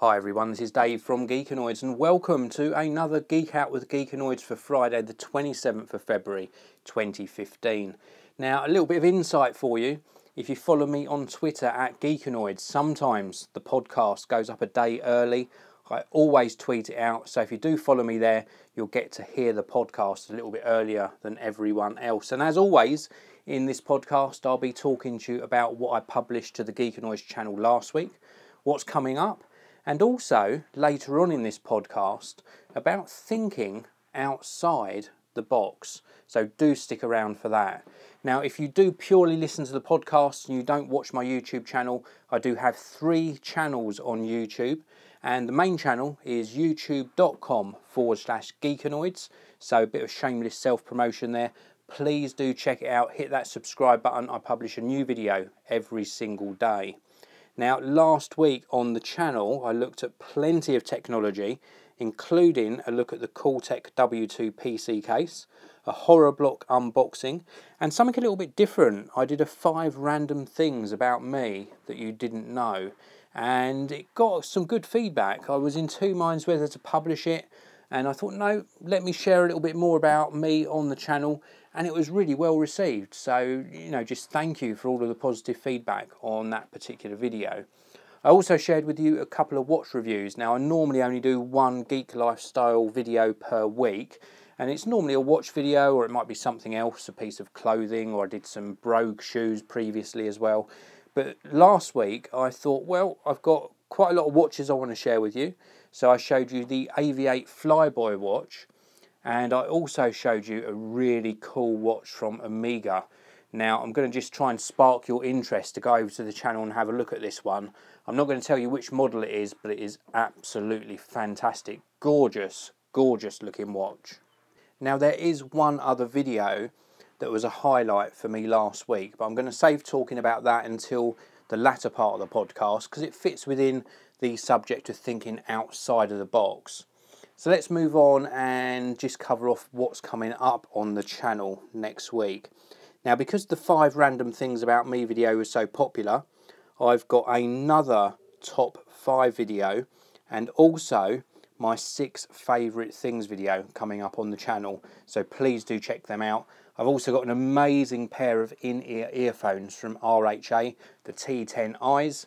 Hi everyone, this is Dave from Geekanoids and welcome to another Geek Out with Geekanoids for Friday the 27th of February 2015. Now a little bit of insight for you. If you follow me on Twitter at Geekanoids, sometimes the podcast goes up a day early. I always tweet it out, so if you do follow me there, you'll get to hear the podcast a little bit earlier than everyone else. And as always, in this podcast, I'll be talking to you about what I published to the Geekanoids channel last week, what's coming up, and also later on in this podcast about thinking outside the box. So do stick around for that. Now, if you do purely listen to the podcast and you don't watch my YouTube channel, I do have three channels on YouTube. And the main channel is youtube.com forward slash geekanoids. So a bit of shameless self promotion there. Please do check it out. Hit that subscribe button. I publish a new video every single day. Now, last week on the channel, I looked at plenty of technology, including a look at the Cooltek W2 PC case, a horror block unboxing, and something a little bit different. I did a five random things about me that you didn't know, and it got some good feedback. I was in two minds whether to publish it, and I thought, no, let me share a little bit more about me on the channel and it was really well received. So, you know, just thank you for all of the positive feedback on that particular video. I also shared with you a couple of watch reviews. Now, I normally only do one geek lifestyle video per week, and it's normally a watch video or it might be something else, a piece of clothing, or I did some brogue shoes previously as well. But last week I thought, well, I've got quite a lot of watches I want to share with you. So I showed you the AVI-8 Flyboy watch and I also showed you a really cool watch from Omega. Now I'm going to just try and spark your interest to go over to the channel and have a look at this one. I'm not going to tell you which model it is, but it is absolutely fantastic. Gorgeous, gorgeous looking watch. Now there is one other video that was a highlight for me last week, but I'm going to save talking about that until the latter part of the podcast because it fits within the subject of thinking outside of the box. So let's move on and just cover off what's coming up on the channel next week. Now, because the five random things about me video was so popular, I've got another top five video and also my six favourite things video coming up on the channel. So please do check them out. I've also got an amazing pair of in-ear earphones from RHA, the T10Is.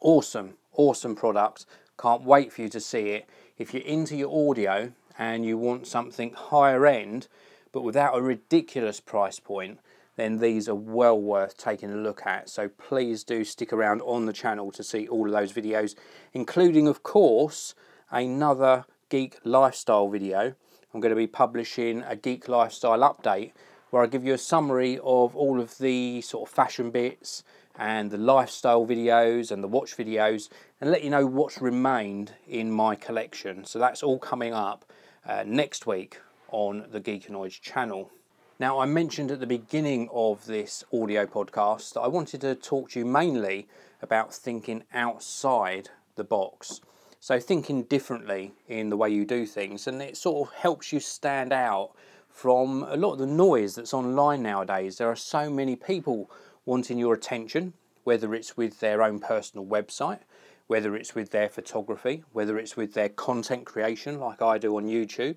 Awesome, awesome product. Can't wait for you to see it if you're into your audio and you want something higher end but without a ridiculous price point, then these are well worth taking a look at. So please do stick around on the channel to see all of those videos, including, of course, another Geek Lifestyle video. I'm going to be publishing a Geek Lifestyle update where I give you a summary of all of the sort of fashion bits and the lifestyle videos and the watch videos and let you know what's remained in my collection. So that's all coming up uh, next week on the Geekanoids channel. Now, I mentioned at the beginning of this audio podcast that I wanted to talk to you mainly about thinking outside the box. So, thinking differently in the way you do things, and it sort of helps you stand out from a lot of the noise that's online nowadays. There are so many people wanting your attention, whether it's with their own personal website, whether it's with their photography, whether it's with their content creation, like I do on YouTube,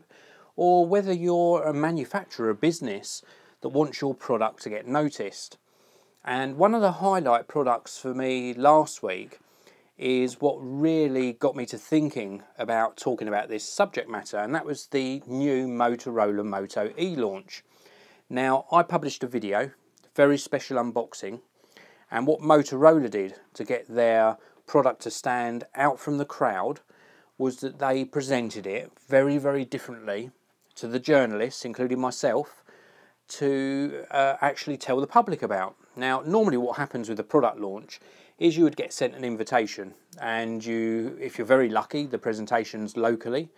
or whether you're a manufacturer, a business that wants your product to get noticed. And one of the highlight products for me last week is what really got me to thinking about talking about this subject matter, and that was the new Motorola Moto E launch. Now, I published a video, very special unboxing, and what Motorola did to get their product to stand out from the crowd was that they presented it very, very differently to the journalists, including myself, to uh, actually tell the public about. Now, normally, what happens with a product launch is you would get sent an invitation, and you, if you're very lucky, the presentation's locally.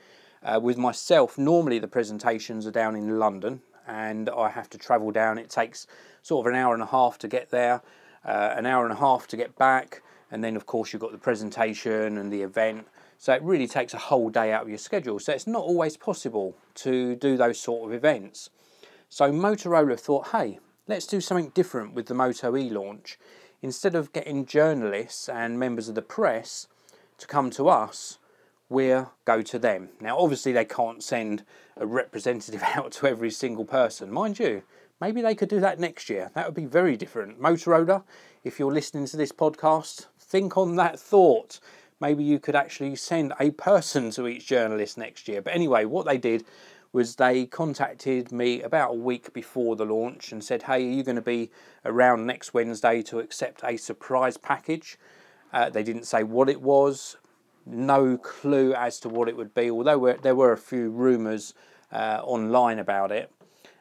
Uh, with myself, normally the presentations are down in London, and I have to travel down. It takes sort of an hour and a half to get there, uh, an hour and a half to get back, and then of course you've got the presentation and the event. So it really takes a whole day out of your schedule. So it's not always possible to do those sort of events. So Motorola thought, hey, let's do something different with the Moto E launch. Instead of getting journalists and members of the press to come to us, we'll go to them. Now, obviously, they can't send a representative out to every single person. Mind you, maybe they could do that next year. That would be very different. Motorola, if you're listening to this podcast, think on that thought. Maybe you could actually send a person to each journalist next year. But anyway, what they did was they contacted me about a week before the launch and said, Hey, are you going to be around next Wednesday to accept a surprise package? Uh, they didn't say what it was, no clue as to what it would be, although there were a few rumours uh, online about it.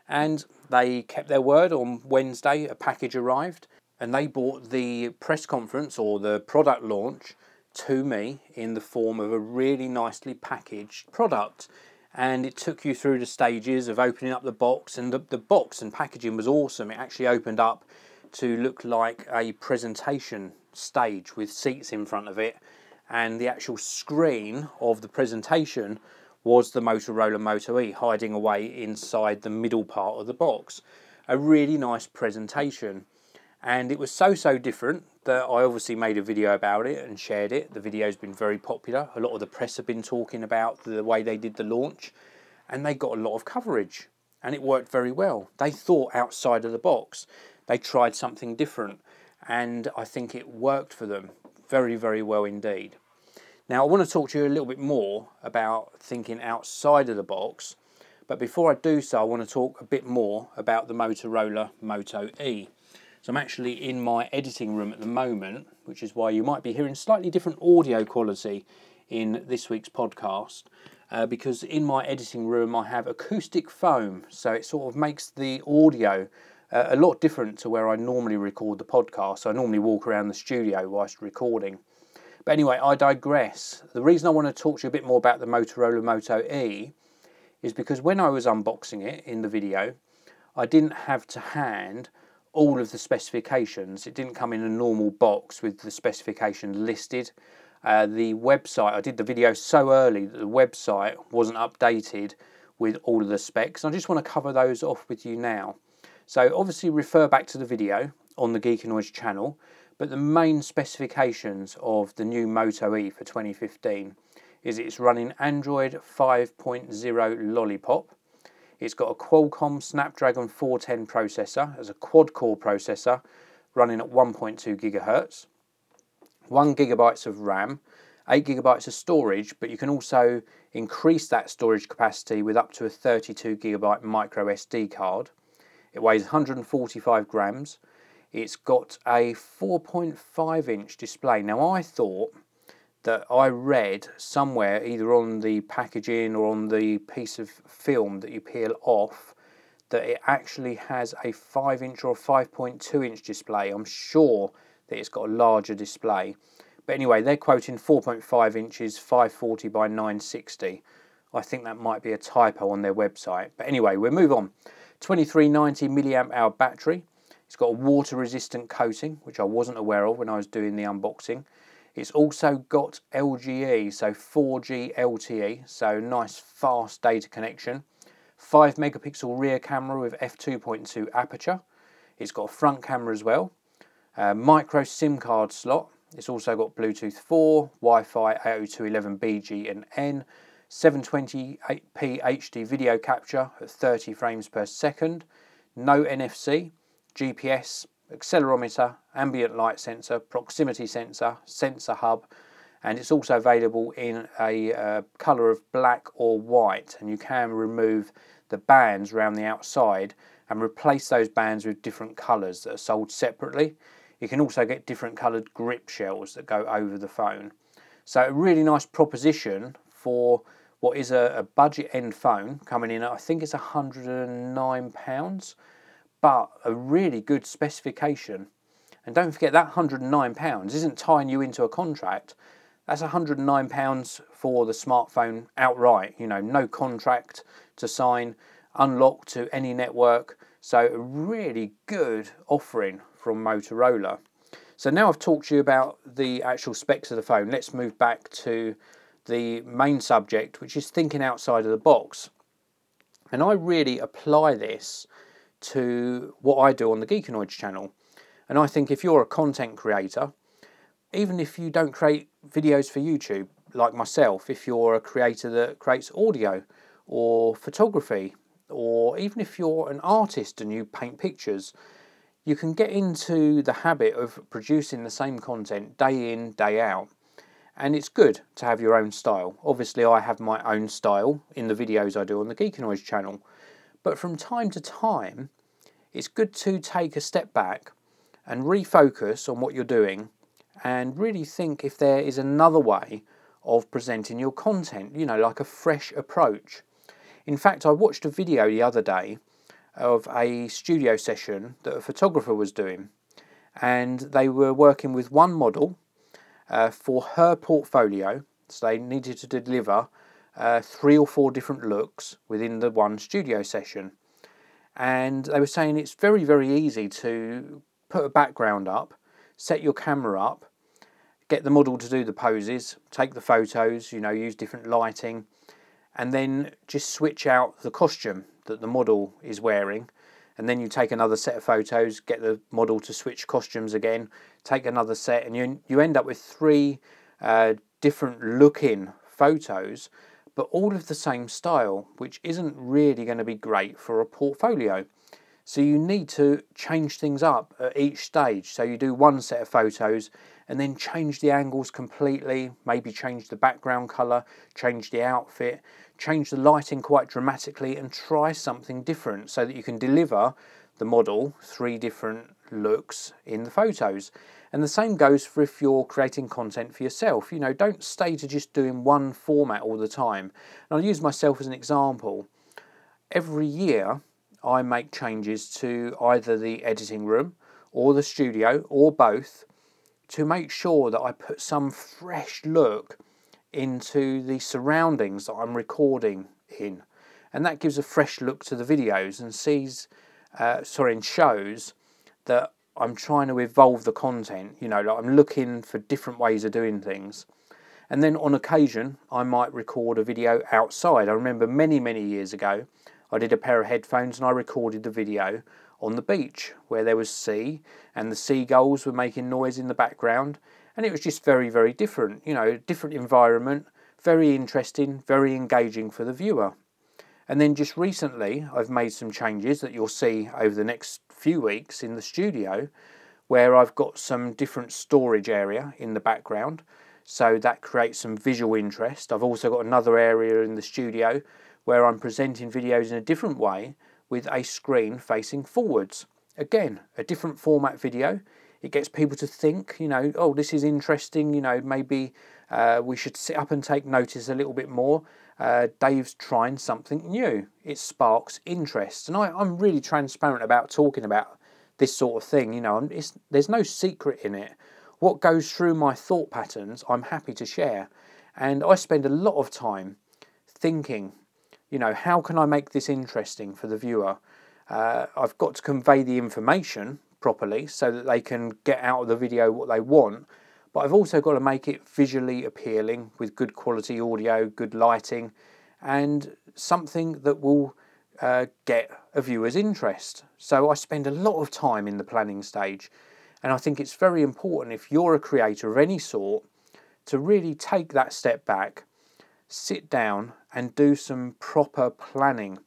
And they kept their word on Wednesday, a package arrived, and they bought the press conference or the product launch to me in the form of a really nicely packaged product. And it took you through the stages of opening up the box, and the, the box and packaging was awesome. It actually opened up to look like a presentation stage with seats in front of it, and the actual screen of the presentation was the Motorola Moto E hiding away inside the middle part of the box. A really nice presentation, and it was so so different that I obviously made a video about it and shared it. The video's been very popular. A lot of the press have been talking about the way they did the launch, and they got a lot of coverage, and it worked very well. They thought outside of the box. They tried something different and I think it worked for them very, very well indeed. Now, I want to talk to you a little bit more about thinking outside of the box, but before I do so, I want to talk a bit more about the Motorola Moto E. So, I'm actually in my editing room at the moment, which is why you might be hearing slightly different audio quality in this week's podcast. Uh, because in my editing room I have acoustic foam, so it sort of makes the audio a lot different to where I normally record the podcast. I normally walk around the studio whilst recording. But anyway, I digress. The reason I want to talk to you a bit more about the Motorola Moto E is because when I was unboxing it in the video, I didn't have to hand all of the specifications. It didn't come in a normal box with the specification listed. Uh, the website, I did the video so early that the website wasn't updated with all of the specs. I just want to cover those off with you now. So obviously refer back to the video on the Geekanoids channel, but the main specifications of the new Moto E for 2015 is it's running Android 5.0 Lollipop. It's got a Qualcomm Snapdragon 410 processor as a quad-core processor running at 1.2 gigahertz, 1 gigabytes of RAM, 8 gigabytes of storage, but you can also increase that storage capacity with up to a 32 gigabyte micro SD card. It weighs 145 grams. It's got a 4.5 inch display. Now, I thought that I read somewhere, either on the packaging or on the piece of film that you peel off, that it actually has a 5 inch or 5.2 inch display. I'm sure that it's got a larger display. But anyway, they're quoting 4.5 inches, 540 by 960. I think that might be a typo on their website. But anyway, we'll move on. 2390 milliamp hour battery. It's got a water resistant coating, which I wasn't aware of when I was doing the unboxing. It's also got LTE, so 4G LTE, so nice fast data connection. 5 megapixel rear camera with f2.2 aperture. It's got a front camera as well. A micro SIM card slot. It's also got Bluetooth 4, Wi Fi 802.11bg and N, 720p HD video capture at 30 frames per second, no NFC, GPS, accelerometer, ambient light sensor, proximity sensor, sensor hub, and it's also available in a uh, colour of black or white. And you can remove the bands around the outside and replace those bands with different colours that are sold separately. You can also get different coloured grip shells that go over the phone. So, a really nice proposition for what is a, a budget end phone coming in I think it's £109, but a really good specification. And don't forget that £109 isn't tying you into a contract. That's £109 for the smartphone outright, you know, no contract to sign, unlocked to any network. So, a really good offering from Motorola. So, now I've talked to you about the actual specs of the phone, let's move back to the main subject, which is thinking outside of the box. And I really apply this to what I do on the Geekanoids channel. And I think if you're a content creator, even if you don't create videos for YouTube, like myself, if you're a creator that creates audio or photography, or even if you're an artist and you paint pictures, you can get into the habit of producing the same content day in, day out. And it's good to have your own style. Obviously, I have my own style in the videos I do on the Geekanoids channel. But from time to time, it's good to take a step back and refocus on what you're doing and really think if there is another way of presenting your content, you know, like a fresh approach. In fact, I watched a video the other day of a studio session that a photographer was doing, and they were working with one model uh, for her portfolio. So they needed to deliver uh, three or four different looks within the one studio session. And they were saying it's very, very easy to put a background up, set your camera up, get the model to do the poses, take the photos, you know, use different lighting, and then just switch out the costume that the model is wearing. And then you take another set of photos, get the model to switch costumes again, take another set, and you, you end up with three uh, different looking photos, but all of the same style, which isn't really going to be great for a portfolio. So you need to change things up at each stage. So you do one set of photos and then change the angles completely, maybe change the background colour, change the outfit, change the lighting quite dramatically and try something different so that you can deliver the model three different looks in the photos. And the same goes for if you're creating content for yourself. You know, don't stay to just doing one format all the time. And I'll use myself as an example. Every year, I make changes to either the editing room or the studio or both to make sure that I put some fresh look into the surroundings that I'm recording in. And that gives a fresh look to the videos and sees, uh, sorry, and shows that I'm trying to evolve the content. You know, like I'm looking for different ways of doing things. And then on occasion, I might record a video outside. I remember many, many years ago, I did a pair of headphones and I recorded the video on the beach where there was sea and the seagulls were making noise in the background and it was just very very different you know different environment very interesting very engaging for the viewer. And then just recently I've made some changes that you'll see over the next few weeks in the studio where I've got some different storage area in the background. So that creates some visual interest. I've also got another area in the studio where I'm presenting videos in a different way with a screen facing forwards. Again, a different format video. It gets people to think, you know, oh, this is interesting, you know, maybe uh, we should sit up and take notice a little bit more. Uh, Dave's trying something new. It sparks interest. And I, am really transparent about talking about this sort of thing, you know, there's no secret in it. What goes through my thought patterns, I'm happy to share. And I spend a lot of time thinking you know, how can I make this interesting for the viewer? Uh, I've got to convey the information properly so that they can get out of the video what they want, but I've also got to make it visually appealing with good quality audio, good lighting, and something that will uh, get a viewer's interest. So I spend a lot of time in the planning stage, and I think it's very important if you're a creator of any sort to really take that step back sit down and do some proper planning.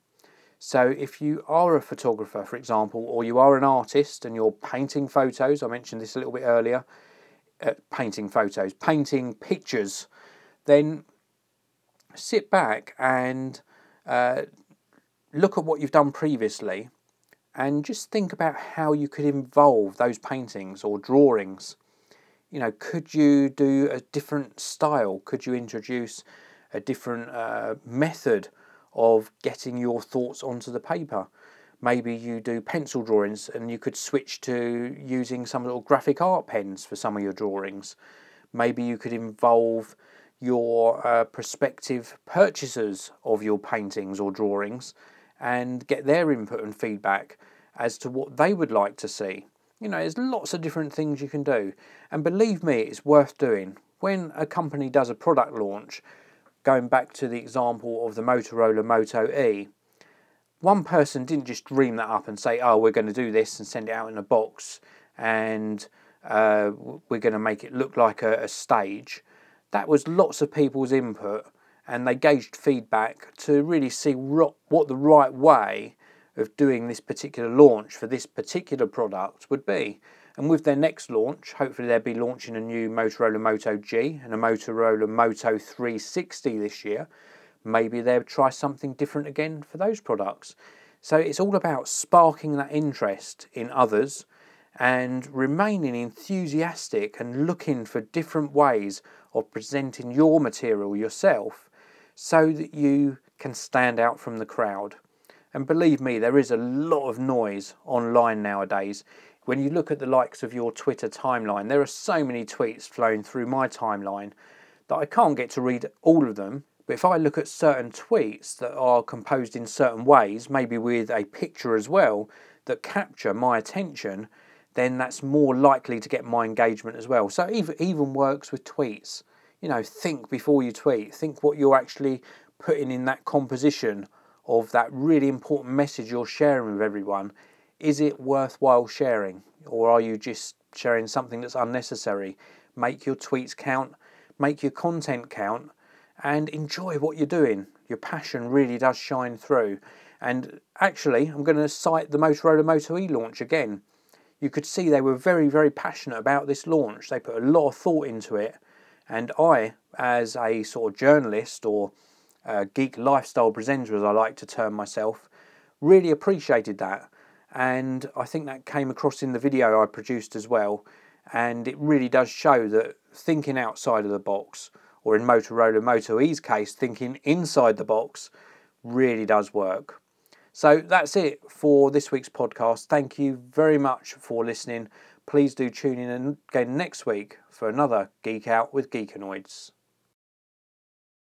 So, if you are a photographer, for example, or you are an artist and you're painting photos, I mentioned this a little bit earlier, uh, painting photos, painting pictures, then sit back and uh, look at what you've done previously and just think about how you could involve those paintings or drawings. You know, could you do a different style? Could you introduce a different uh, method of getting your thoughts onto the paper. Maybe you do pencil drawings and you could switch to using some little graphic art pens for some of your drawings. Maybe you could involve your uh, prospective purchasers of your paintings or drawings and get their input and feedback as to what they would like to see. You know, there's lots of different things you can do. And believe me, it's worth doing. When a company does a product launch, going back to the example of the Motorola Moto E, one person didn't just dream that up and say, oh, we're going to do this and send it out in a box and uh, we're going to make it look like a, a, stage. that was lots of people's input and they gauged feedback to really see what the right way of doing this particular launch for this particular product would be. And with their next launch, hopefully they'll be launching a new Motorola Moto G and a Motorola Moto 360 this year. Maybe they'll try something different again for those products. So it's all about sparking that interest in others and remaining enthusiastic and looking for different ways of presenting your material yourself so that you can stand out from the crowd. And believe me, there is a lot of noise online nowadays. When you look at the likes of your Twitter timeline, there are so many tweets flowing through my timeline that I can't get to read all of them. But if I look at certain tweets that are composed in certain ways, maybe with a picture as well, that capture my attention, then that's more likely to get my engagement as well. So even even works with tweets. You know, think before you tweet. Think what you're actually putting in that composition of that really important message you're sharing with everyone, is it worthwhile sharing? Or are you just sharing something that's unnecessary? Make your tweets count, make your content count, and enjoy what you're doing. Your passion really does shine through. And actually, I'm going to cite the Motorola Moto E launch again. You could see they were very, very passionate about this launch. They put a lot of thought into it. And I, as a sort of journalist or geek lifestyle presenter, as I like to term myself, really appreciated that. And I think that came across in the video I produced as well. And it really does show that thinking outside of the box, or in Motorola Moto E's case, thinking inside the box, really does work. So that's it for this week's podcast. Thank you very much for listening. Please do tune in again next week for another Geek Out with Geekanoids.